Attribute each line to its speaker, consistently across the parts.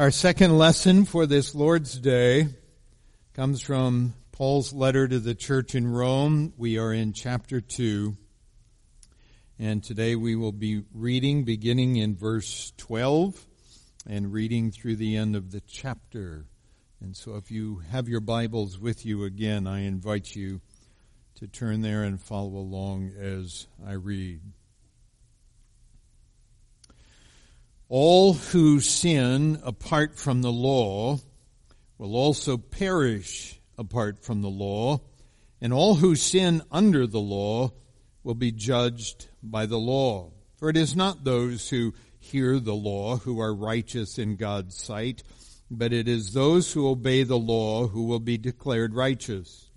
Speaker 1: Our second lesson for this Lord's Day comes from Paul's letter to the church in Rome. We are in chapter 2. And today we will be reading beginning in verse 12 and reading through the end of the chapter. And so if you have your Bibles with you again, I invite you to turn there and follow along as I read. All who sin apart from the law will also perish apart from the law, and all who sin under the law will be judged by the law. For it is not those who hear the law who are righteous in God's sight, but it is those who obey the law who will be declared righteous.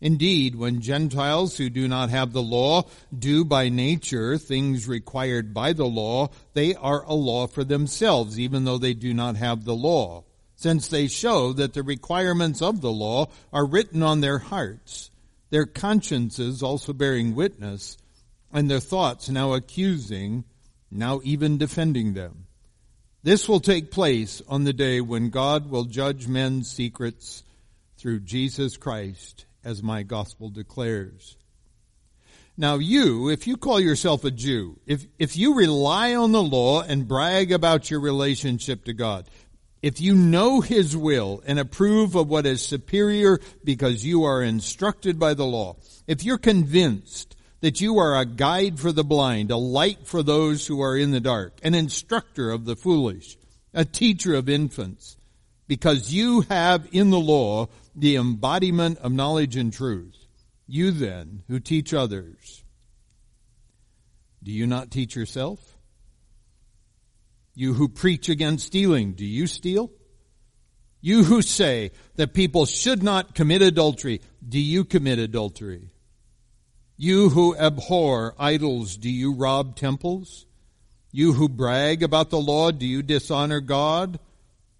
Speaker 1: Indeed, when Gentiles who do not have the law do by nature things required by the law, they are a law for themselves, even though they do not have the law, since they show that the requirements of the law are written on their hearts, their consciences also bearing witness, and their thoughts now accusing, now even defending them. This will take place on the day when God will judge men's secrets through Jesus Christ as my gospel declares. Now you, if you call yourself a Jew, if, if you rely on the law and brag about your relationship to God, if you know His will and approve of what is superior because you are instructed by the law, if you're convinced that you are a guide for the blind, a light for those who are in the dark, an instructor of the foolish, a teacher of infants, because you have in the law the embodiment of knowledge and truth. You then, who teach others, do you not teach yourself? You who preach against stealing, do you steal? You who say that people should not commit adultery, do you commit adultery? You who abhor idols, do you rob temples? You who brag about the law, do you dishonor God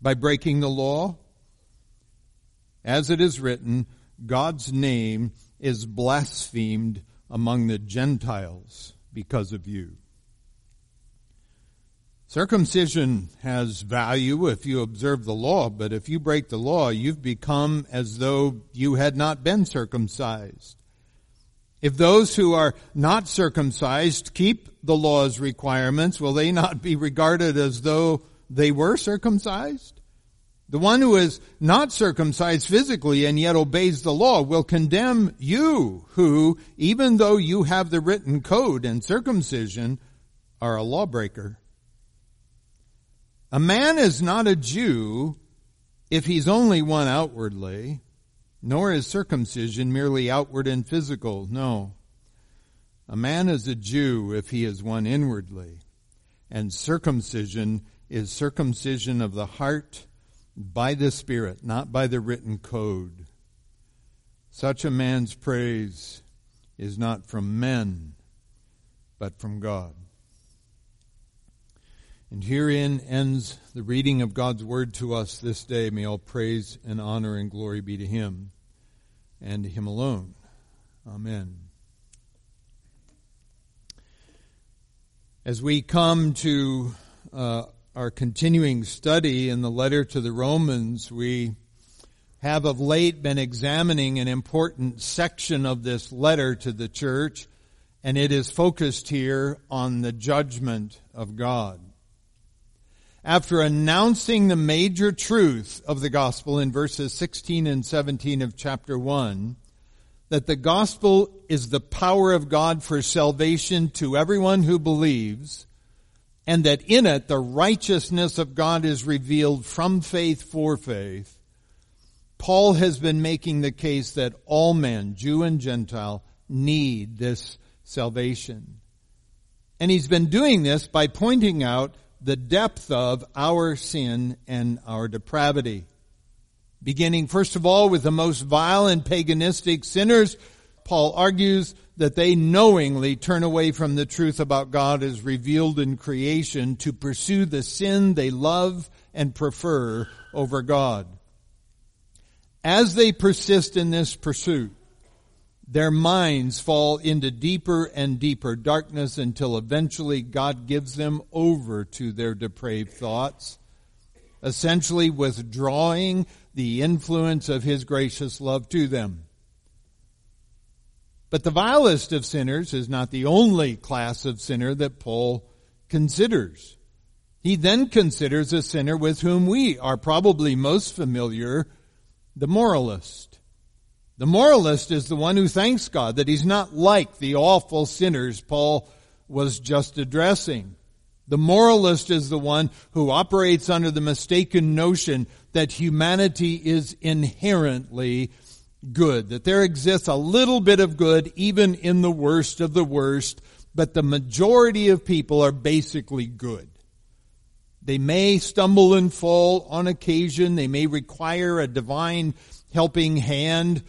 Speaker 1: by breaking the law? As it is written, God's name is blasphemed among the Gentiles because of you. Circumcision has value if you observe the law, but if you break the law, you've become as though you had not been circumcised. If those who are not circumcised keep the law's requirements, will they not be regarded as though they were circumcised? The one who is not circumcised physically and yet obeys the law will condemn you who, even though you have the written code and circumcision, are a lawbreaker. A man is not a Jew if he's only one outwardly, nor is circumcision merely outward and physical. No. A man is a Jew if he is one inwardly, and circumcision is circumcision of the heart by the Spirit, not by the written code. Such a man's praise is not from men, but from God. And herein ends the reading of God's word to us this day. May all praise and honor and glory be to him and to him alone. Amen. As we come to uh, our continuing study in the letter to the Romans, we have of late been examining an important section of this letter to the church, and it is focused here on the judgment of God. After announcing the major truth of the gospel in verses 16 and 17 of chapter 1, that the gospel is the power of God for salvation to everyone who believes, and that in it the righteousness of God is revealed from faith for faith, Paul has been making the case that all men, Jew and Gentile, need this salvation. And he's been doing this by pointing out the depth of our sin and our depravity. Beginning first of all with the most vile and paganistic sinners, Paul argues that they knowingly turn away from the truth about God as revealed in creation to pursue the sin they love and prefer over God. As they persist in this pursuit, their minds fall into deeper and deeper darkness until eventually God gives them over to their depraved thoughts essentially withdrawing the influence of his gracious love to them. But the vilest of sinners is not the only class of sinner that Paul considers. He then considers a sinner with whom we are probably most familiar, the moralist. The moralist is the one who thanks God that he's not like the awful sinners Paul was just addressing. The moralist is the one who operates under the mistaken notion that humanity is inherently good, that there exists a little bit of good even in the worst of the worst, but the majority of people are basically good. They may stumble and fall on occasion. They may require a divine helping hand,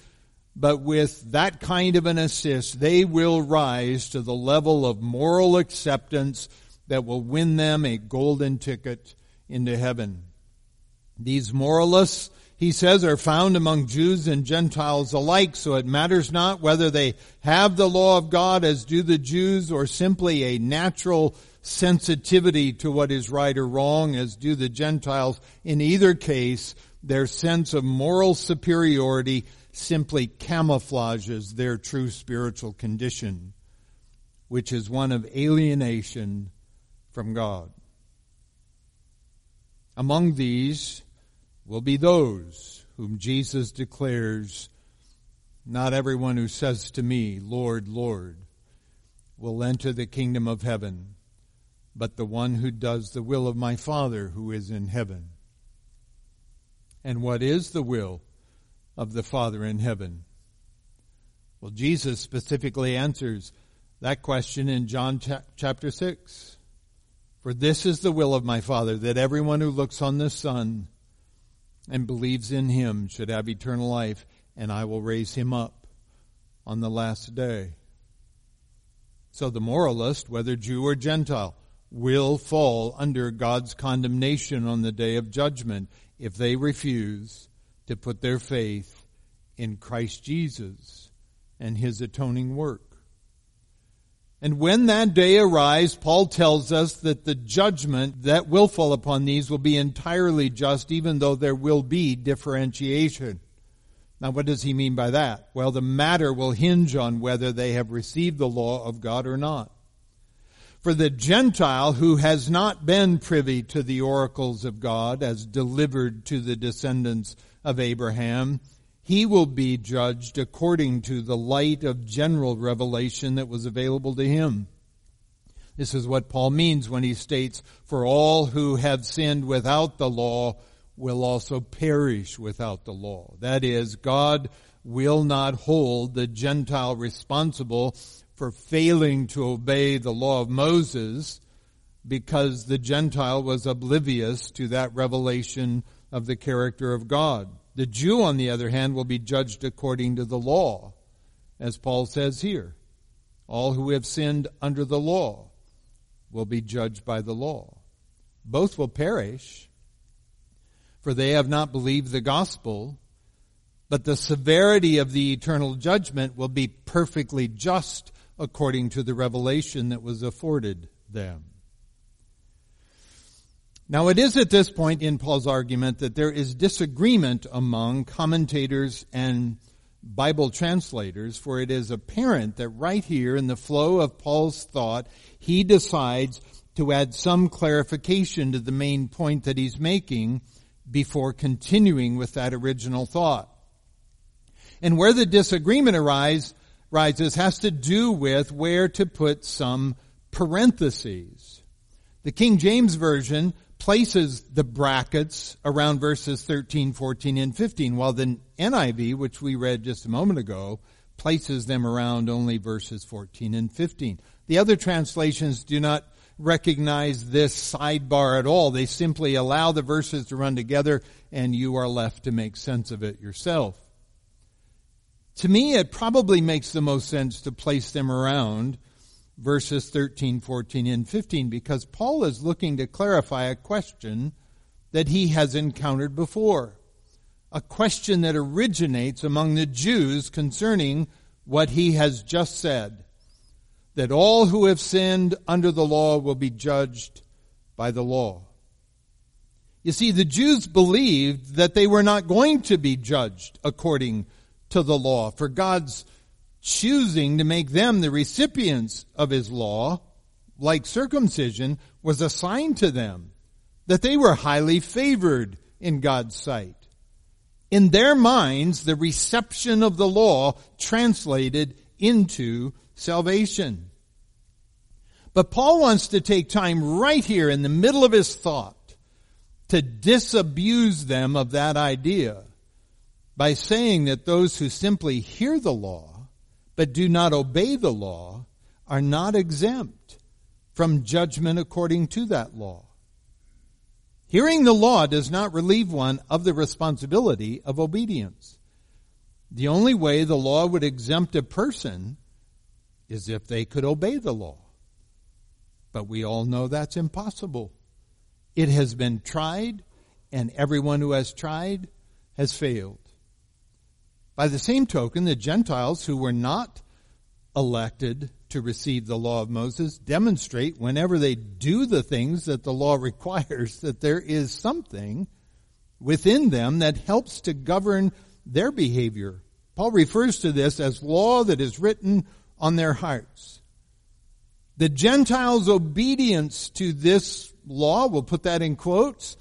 Speaker 1: but with that kind of an assist, they will rise to the level of moral acceptance that will win them a golden ticket into heaven. These moralists, he says, are found among Jews and Gentiles alike, so it matters not whether they have the law of God as do the Jews or simply a natural sensitivity to what is right or wrong as do the Gentiles. In either case, their sense of moral superiority simply camouflages their true spiritual condition, which is one of alienation from God. Among these will be those whom Jesus declares, Not everyone who says to me, Lord, Lord, will enter the kingdom of heaven, but the one who does the will of my Father who is in heaven. And what is the will of the Father in heaven? Well, Jesus specifically answers that question in John chapter 6. For this is the will of my Father, that everyone who looks on the Son and believes in him should have eternal life, and I will raise him up on the last day. So the moralist, whether Jew or Gentile, will fall under God's condemnation on the day of judgment if they refuse to put their faith in Christ Jesus and his atoning work. And when that day arrives, Paul tells us that the judgment that will fall upon these will be entirely just, even though there will be differentiation. Now, what does he mean by that? Well, the matter will hinge on whether they have received the law of God or not. For the Gentile who has not been privy to the oracles of God as delivered to the descendants of Abraham, he will be judged according to the light of general revelation that was available to him. This is what Paul means when he states, For all who have sinned without the law will also perish without the law. That is, God will not hold the Gentile responsible for failing to obey the law of Moses because the Gentile was oblivious to that revelation of the character of God. The Jew, on the other hand, will be judged according to the law, as Paul says here. All who have sinned under the law will be judged by the law. Both will perish, for they have not believed the gospel, but the severity of the eternal judgment will be perfectly just according to the revelation that was afforded them. Now it is at this point in Paul's argument that there is disagreement among commentators and Bible translators, for it is apparent that right here in the flow of Paul's thought, he decides to add some clarification to the main point that he's making before continuing with that original thought. And where the disagreement arise, rises has to do with where to put some parentheses. The King James Version places the brackets around verses 13, 14, and 15, while the NIV, which we read just a moment ago, places them around only verses 14 and 15. The other translations do not recognize this sidebar at all. They simply allow the verses to run together and you are left to make sense of it yourself. To me, it probably makes the most sense to place them around verses 13, 14, and 15 because Paul is looking to clarify a question that he has encountered before. A question that originates among the Jews concerning what he has just said. That all who have sinned under the law will be judged by the law. You see, the Jews believed that they were not going to be judged according to the law, for God's choosing to make them the recipients of his law, like circumcision, was a sign to them that they were highly favored in God's sight. In their minds, the reception of the law translated into salvation. But Paul wants to take time right here in the middle of his thought to disabuse them of that idea by saying that those who simply hear the law but do not obey the law are not exempt from judgment according to that law. Hearing the law does not relieve one of the responsibility of obedience. The only way the law would exempt a person is if they could obey the law. But we all know that's impossible. It has been tried, and everyone who has tried has failed. By the same token, the Gentiles who were not elected to receive the law of Moses demonstrate whenever they do the things that the law requires that there is something within them that helps to govern their behavior. Paul refers to this as law that is written on their hearts. The Gentiles' obedience to this law, we'll put that in quotes,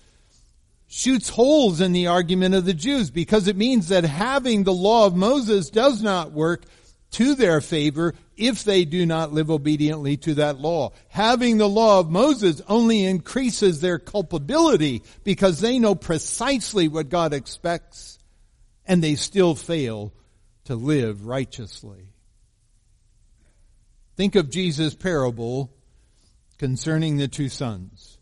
Speaker 1: shoots holes in the argument of the Jews because it means that having the law of Moses does not work to their favor if they do not live obediently to that law. Having the law of Moses only increases their culpability because they know precisely what God expects and they still fail to live righteously. Think of Jesus' parable concerning the two sons.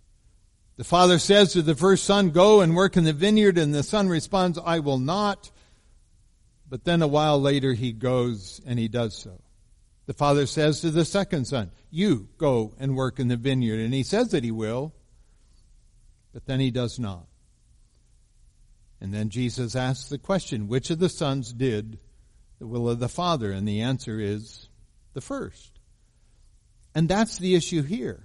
Speaker 1: The father says to the first son, go and work in the vineyard, and the son responds, I will not. But then a while later he goes and he does so. The father says to the second son, you go and work in the vineyard. And he says that he will, but then he does not. And then Jesus asks the question, which of the sons did the will of the father? And the answer is the first. And that's the issue here.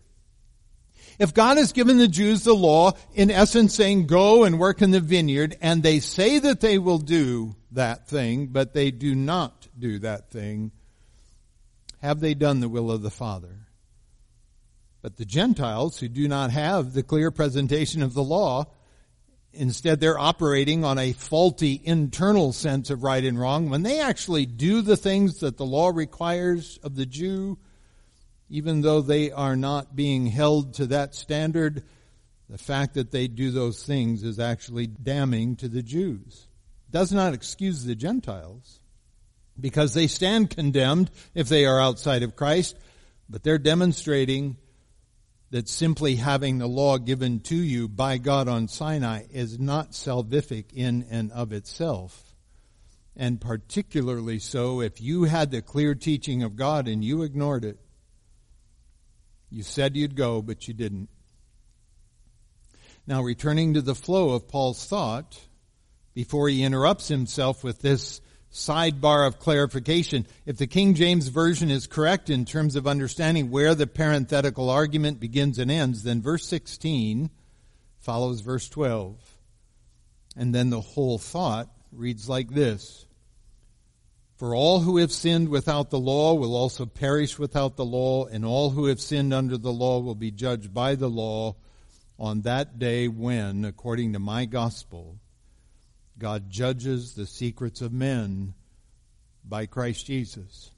Speaker 1: If God has given the Jews the law, in essence saying, go and work in the vineyard, and they say that they will do that thing, but they do not do that thing, have they done the will of the Father? But the Gentiles who do not have the clear presentation of the law, instead they're operating on a faulty internal sense of right and wrong. When they actually do the things that the law requires of the Jew, even though they are not being held to that standard, the fact that they do those things is actually damning to the Jews. Does not excuse the Gentiles because they stand condemned if they are outside of Christ, but they're demonstrating that simply having the law given to you by God on Sinai is not salvific in and of itself. And particularly so if you had the clear teaching of God and you ignored it. You said you'd go, but you didn't. Now, returning to the flow of Paul's thought, before he interrupts himself with this sidebar of clarification, if the King James Version is correct in terms of understanding where the parenthetical argument begins and ends, then verse 16 follows verse 12. And then the whole thought reads like this. For all who have sinned without the law will also perish without the law, and all who have sinned under the law will be judged by the law on that day when, according to my gospel, God judges the secrets of men by Christ Jesus.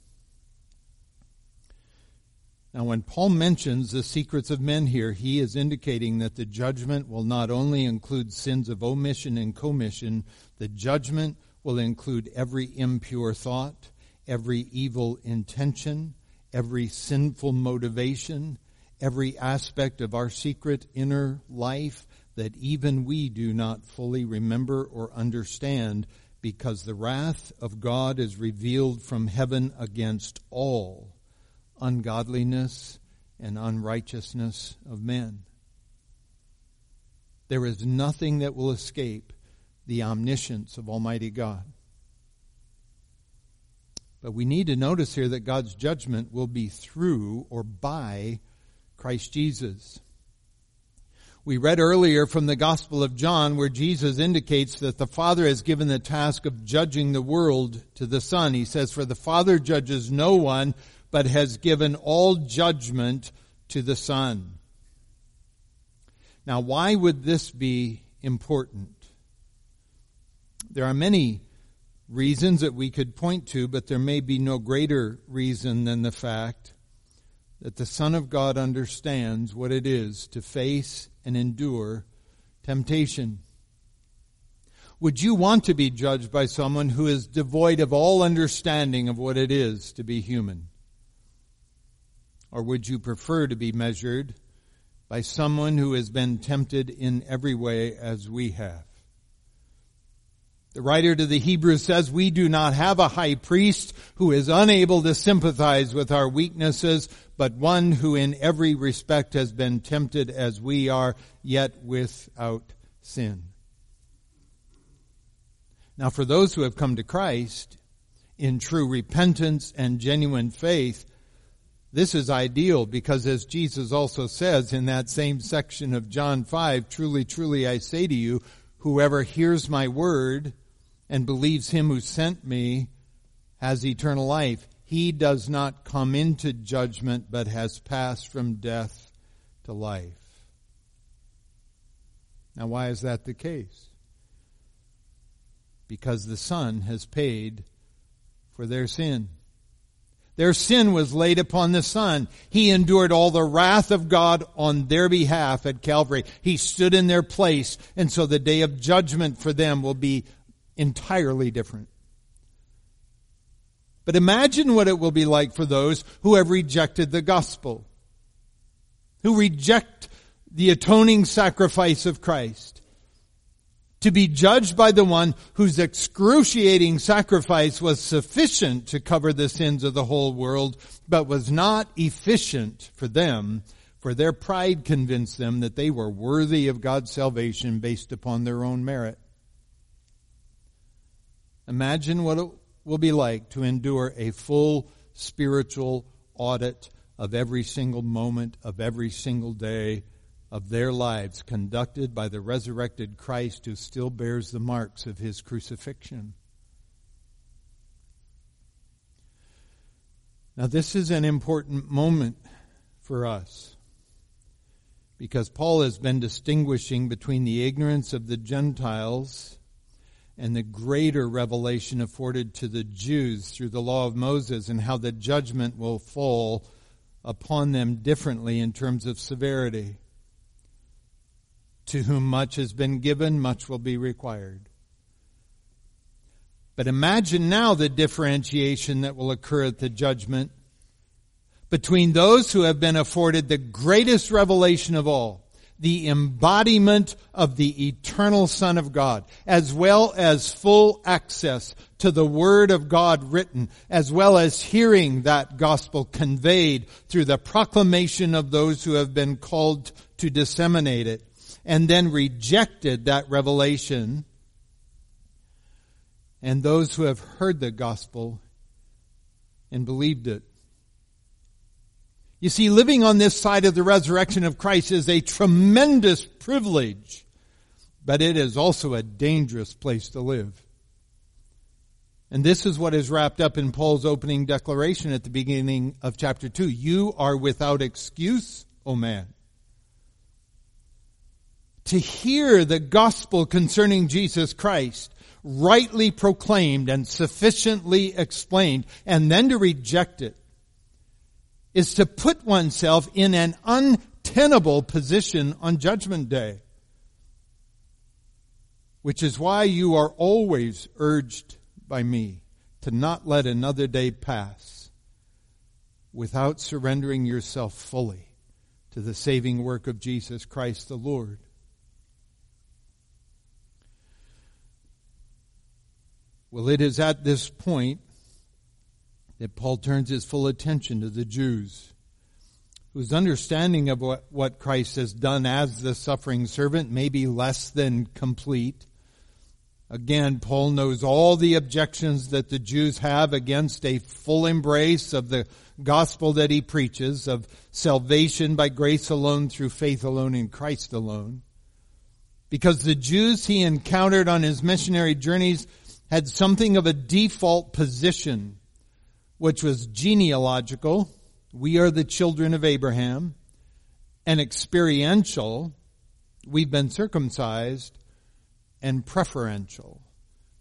Speaker 1: Now, when Paul mentions the secrets of men here, he is indicating that the judgment will not only include sins of omission and commission, the judgment will include every impure thought, every evil intention, every sinful motivation, every aspect of our secret inner life that even we do not fully remember or understand because the wrath of God is revealed from heaven against all ungodliness and unrighteousness of men. There is nothing that will escape the omniscience of Almighty God. But we need to notice here that God's judgment will be through or by Christ Jesus. We read earlier from the Gospel of John where Jesus indicates that the Father has given the task of judging the world to the Son. He says, For the Father judges no one, but has given all judgment to the Son. Now, why would this be important? There are many reasons that we could point to, but there may be no greater reason than the fact that the Son of God understands what it is to face and endure temptation. Would you want to be judged by someone who is devoid of all understanding of what it is to be human? Or would you prefer to be measured by someone who has been tempted in every way as we have? The writer to the Hebrews says, we do not have a high priest who is unable to sympathize with our weaknesses, but one who in every respect has been tempted as we are, yet without sin. Now for those who have come to Christ in true repentance and genuine faith, this is ideal because as Jesus also says in that same section of John 5, truly, truly I say to you, whoever hears my word and believes him who sent me has eternal life. He does not come into judgment, but has passed from death to life. Now, why is that the case? Because the Son has paid for their sin. Their sin was laid upon the Son. He endured all the wrath of God on their behalf at Calvary. He stood in their place, and so the day of judgment for them will be entirely different. But imagine what it will be like for those who have rejected the gospel, who reject the atoning sacrifice of Christ, to be judged by the one whose excruciating sacrifice was sufficient to cover the sins of the whole world, but was not efficient for them, for their pride convinced them that they were worthy of God's salvation based upon their own merit. Imagine what it will be like to endure a full spiritual audit of every single moment of every single day of their lives conducted by the resurrected Christ who still bears the marks of his crucifixion. Now, this is an important moment for us because Paul has been distinguishing between the ignorance of the Gentiles and the greater revelation afforded to the Jews through the law of Moses and how the judgment will fall upon them differently in terms of severity. To whom much has been given, much will be required. But imagine now the differentiation that will occur at the judgment between those who have been afforded the greatest revelation of all the embodiment of the eternal Son of God, as well as full access to the Word of God written, as well as hearing that gospel conveyed through the proclamation of those who have been called to disseminate it, and then rejected that revelation, and those who have heard the gospel and believed it. You see, living on this side of the resurrection of Christ is a tremendous privilege, but it is also a dangerous place to live. And this is what is wrapped up in Paul's opening declaration at the beginning of chapter 2. You are without excuse, O man. To hear the gospel concerning Jesus Christ rightly proclaimed and sufficiently explained, and then to reject it is to put oneself in an untenable position on judgment day. Which is why you are always urged by me to not let another day pass without surrendering yourself fully to the saving work of Jesus Christ the Lord. Well, it is at this point that Paul turns his full attention to the Jews, whose understanding of what, what Christ has done as the suffering servant may be less than complete. Again, Paul knows all the objections that the Jews have against a full embrace of the gospel that he preaches of salvation by grace alone through faith alone in Christ alone. Because the Jews he encountered on his missionary journeys had something of a default position, which was genealogical. We are the children of Abraham. And experiential. We've been circumcised and preferential.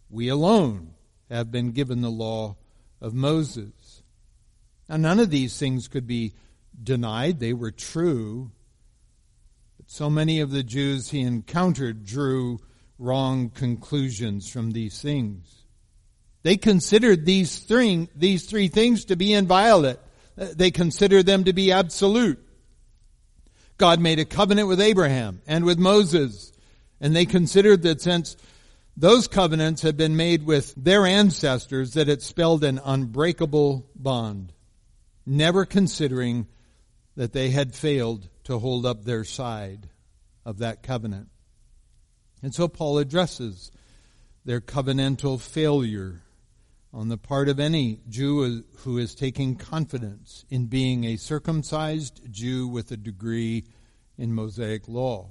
Speaker 1: We alone have been given the law of Moses. Now, none of these things could be denied. They were true. But so many of the Jews he encountered drew wrong conclusions from these things. They considered these three, these three things to be inviolate. Uh, they considered them to be absolute. God made a covenant with Abraham and with Moses and they considered that since those covenants had been made with their ancestors, that it spelled an unbreakable bond, never considering that they had failed to hold up their side of that covenant. And so Paul addresses their covenantal failure on the part of any Jew who is taking confidence in being a circumcised Jew with a degree in Mosaic law.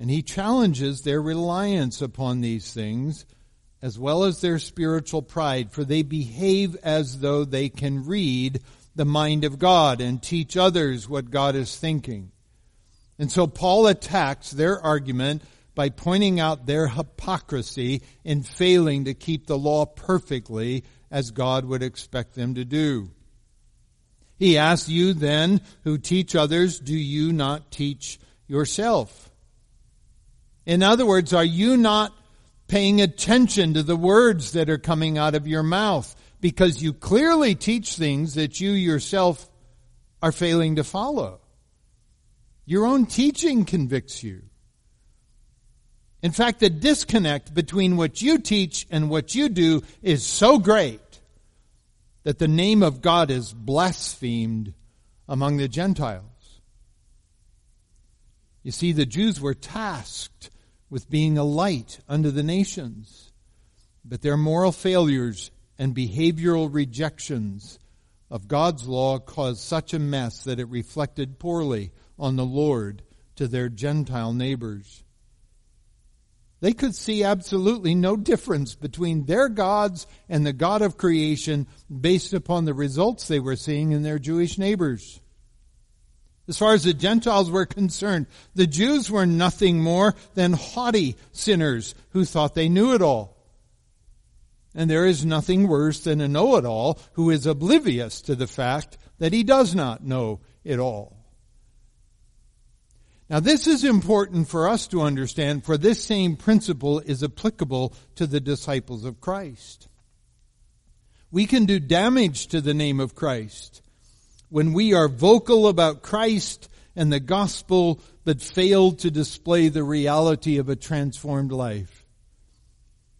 Speaker 1: And he challenges their reliance upon these things as well as their spiritual pride, for they behave as though they can read the mind of God and teach others what God is thinking. And so Paul attacks their argument by pointing out their hypocrisy in failing to keep the law perfectly as God would expect them to do. He asks you then, who teach others, do you not teach yourself? In other words, are you not paying attention to the words that are coming out of your mouth? Because you clearly teach things that you yourself are failing to follow. Your own teaching convicts you. In fact, the disconnect between what you teach and what you do is so great that the name of God is blasphemed among the Gentiles. You see, the Jews were tasked with being a light unto the nations. But their moral failures and behavioral rejections of God's law caused such a mess that it reflected poorly on the Lord to their Gentile neighbors. They could see absolutely no difference between their gods and the God of creation based upon the results they were seeing in their Jewish neighbors. As far as the Gentiles were concerned, the Jews were nothing more than haughty sinners who thought they knew it all. And there is nothing worse than a know-it-all who is oblivious to the fact that he does not know it all. Now this is important for us to understand, for this same principle is applicable to the disciples of Christ. We can do damage to the name of Christ when we are vocal about Christ and the gospel but fail to display the reality of a transformed life.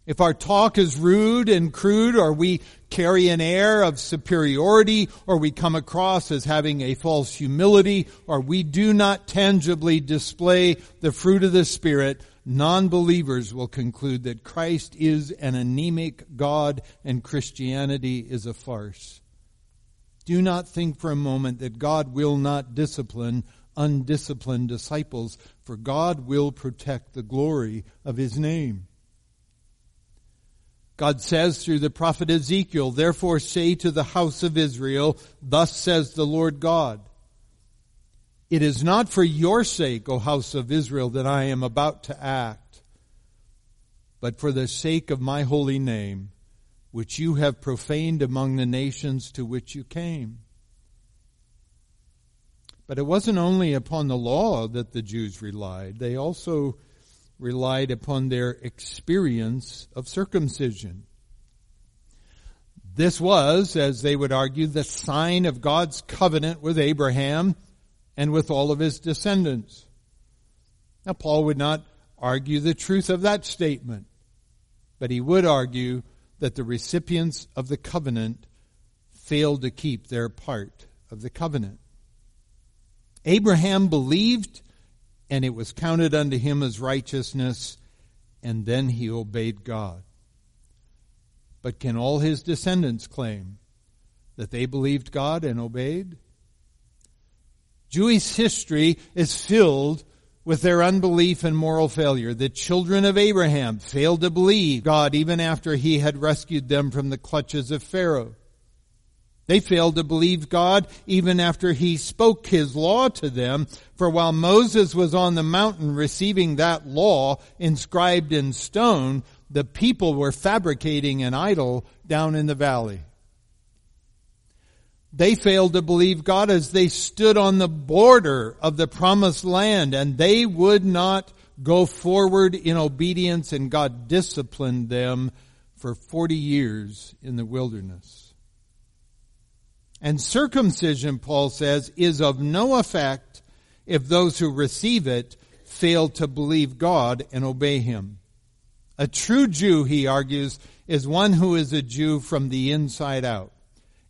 Speaker 1: If our talk is rude and crude, or we carry an air of superiority, or we come across as having a false humility, or we do not tangibly display the fruit of the Spirit, non-believers will conclude that Christ is an anemic God and Christianity is a farce. Do not think for a moment that God will not discipline undisciplined disciples, for God will protect the glory of His name. God says through the prophet Ezekiel, therefore say to the house of Israel, thus says the Lord God, it is not for your sake, O house of Israel, that I am about to act, but for the sake of my holy name, which you have profaned among the nations to which you came. But it wasn't only upon the law that the Jews relied, they also relied upon their experience of circumcision. This was, as they would argue, the sign of God's covenant with Abraham and with all of his descendants. Now, Paul would not argue the truth of that statement, but he would argue that the recipients of the covenant failed to keep their part of the covenant. Abraham believed, and it was counted unto him as righteousness, and then he obeyed God. But can all his descendants claim that they believed God and obeyed? Jewish history is filled with their unbelief and moral failure. The children of Abraham failed to believe God even after he had rescued them from the clutches of Pharaoh. They failed to believe God even after he spoke his law to them. For while Moses was on the mountain receiving that law inscribed in stone, the people were fabricating an idol down in the valley. They failed to believe God as they stood on the border of the promised land and they would not go forward in obedience and God disciplined them for 40 years in the wilderness. And circumcision, Paul says, is of no effect if those who receive it fail to believe God and obey Him. A true Jew, he argues, is one who is a Jew from the inside out.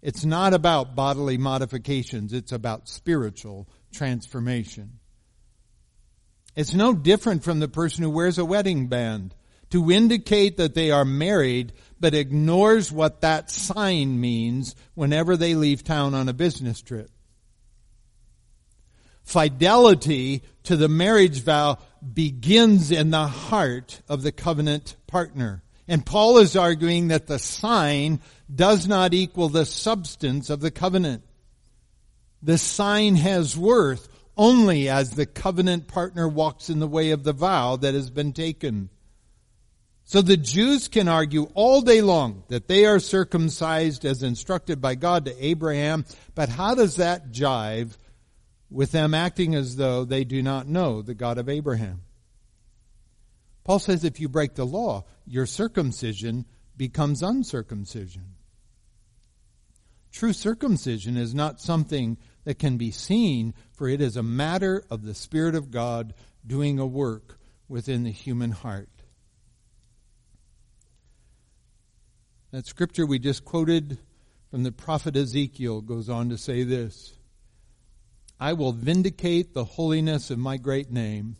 Speaker 1: It's not about bodily modifications, it's about spiritual transformation. It's no different from the person who wears a wedding band to indicate that they are married but ignores what that sign means whenever they leave town on a business trip. Fidelity to the marriage vow begins in the heart of the covenant partner. And Paul is arguing that the sign does not equal the substance of the covenant. The sign has worth only as the covenant partner walks in the way of the vow that has been taken. So the Jews can argue all day long that they are circumcised as instructed by God to Abraham, but how does that jive with them acting as though they do not know the God of Abraham? Paul says if you break the law, your circumcision becomes uncircumcision. True circumcision is not something that can be seen, for it is a matter of the Spirit of God doing a work within the human heart. That scripture we just quoted from the prophet Ezekiel goes on to say this I will vindicate the holiness of my great name,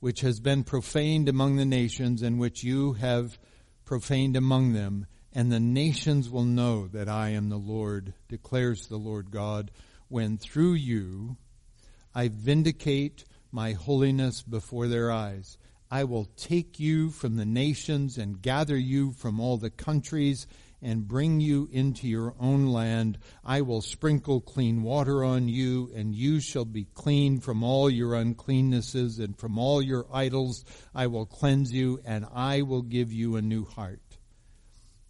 Speaker 1: which has been profaned among the nations, and which you have profaned among them. And the nations will know that I am the Lord, declares the Lord God, when through you I vindicate my holiness before their eyes. I will take you from the nations and gather you from all the countries and bring you into your own land. I will sprinkle clean water on you, and you shall be clean from all your uncleannesses and from all your idols. I will cleanse you, and I will give you a new heart.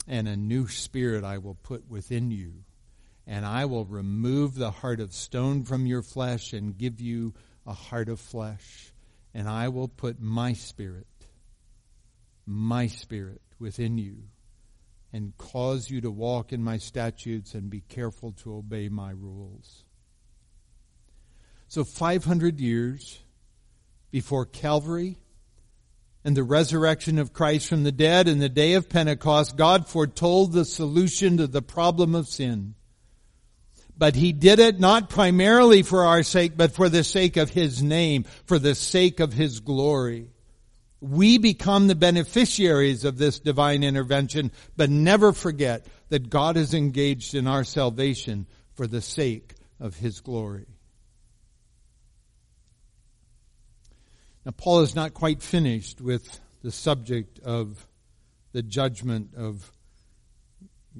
Speaker 1: And a new spirit I will put within you. And I will remove the heart of stone from your flesh and give you a heart of flesh and I will put my spirit, my spirit within you and cause you to walk in my statutes and be careful to obey my rules. So 500 years before Calvary and the resurrection of Christ from the dead and the day of Pentecost, God foretold the solution to the problem of sin. But he did it not primarily for our sake, but for the sake of his name, for the sake of his glory. We become the beneficiaries of this divine intervention, but never forget that God is engaged in our salvation for the sake of his glory. Now, Paul is not quite finished with the subject of the judgment of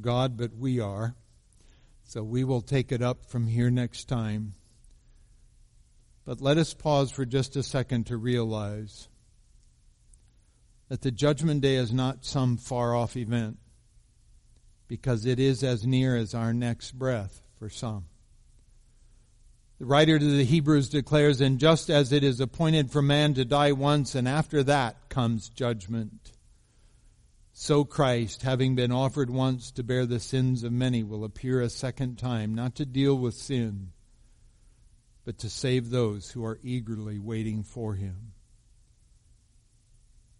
Speaker 1: God, but we are. So we will take it up from here next time. But let us pause for just a second to realize that the judgment day is not some far off event because it is as near as our next breath for some. The writer to the Hebrews declares, and just as it is appointed for man to die once and after that comes judgment, so Christ, having been offered once to bear the sins of many, will appear a second time, not to deal with sin, but to save those who are eagerly waiting for him.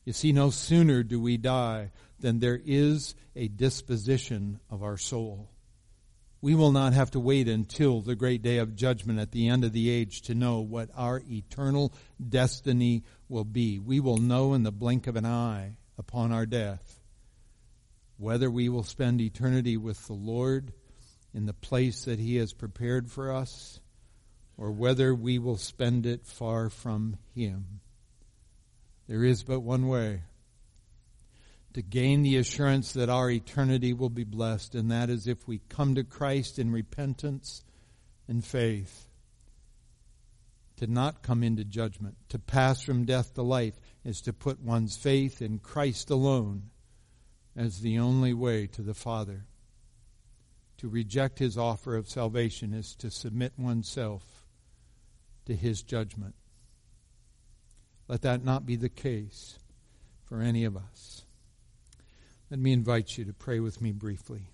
Speaker 1: You see, no sooner do we die than there is a disposition of our soul. We will not have to wait until the great day of judgment at the end of the age to know what our eternal destiny will be. We will know in the blink of an eye upon our death whether we will spend eternity with the Lord in the place that He has prepared for us or whether we will spend it far from Him. There is but one way to gain the assurance that our eternity will be blessed, and that is if we come to Christ in repentance and faith. To not come into judgment, to pass from death to life, is to put one's faith in Christ alone as the only way to the Father. To reject his offer of salvation is to submit oneself to his judgment. Let that not be the case for any of us. Let me invite you to pray with me briefly.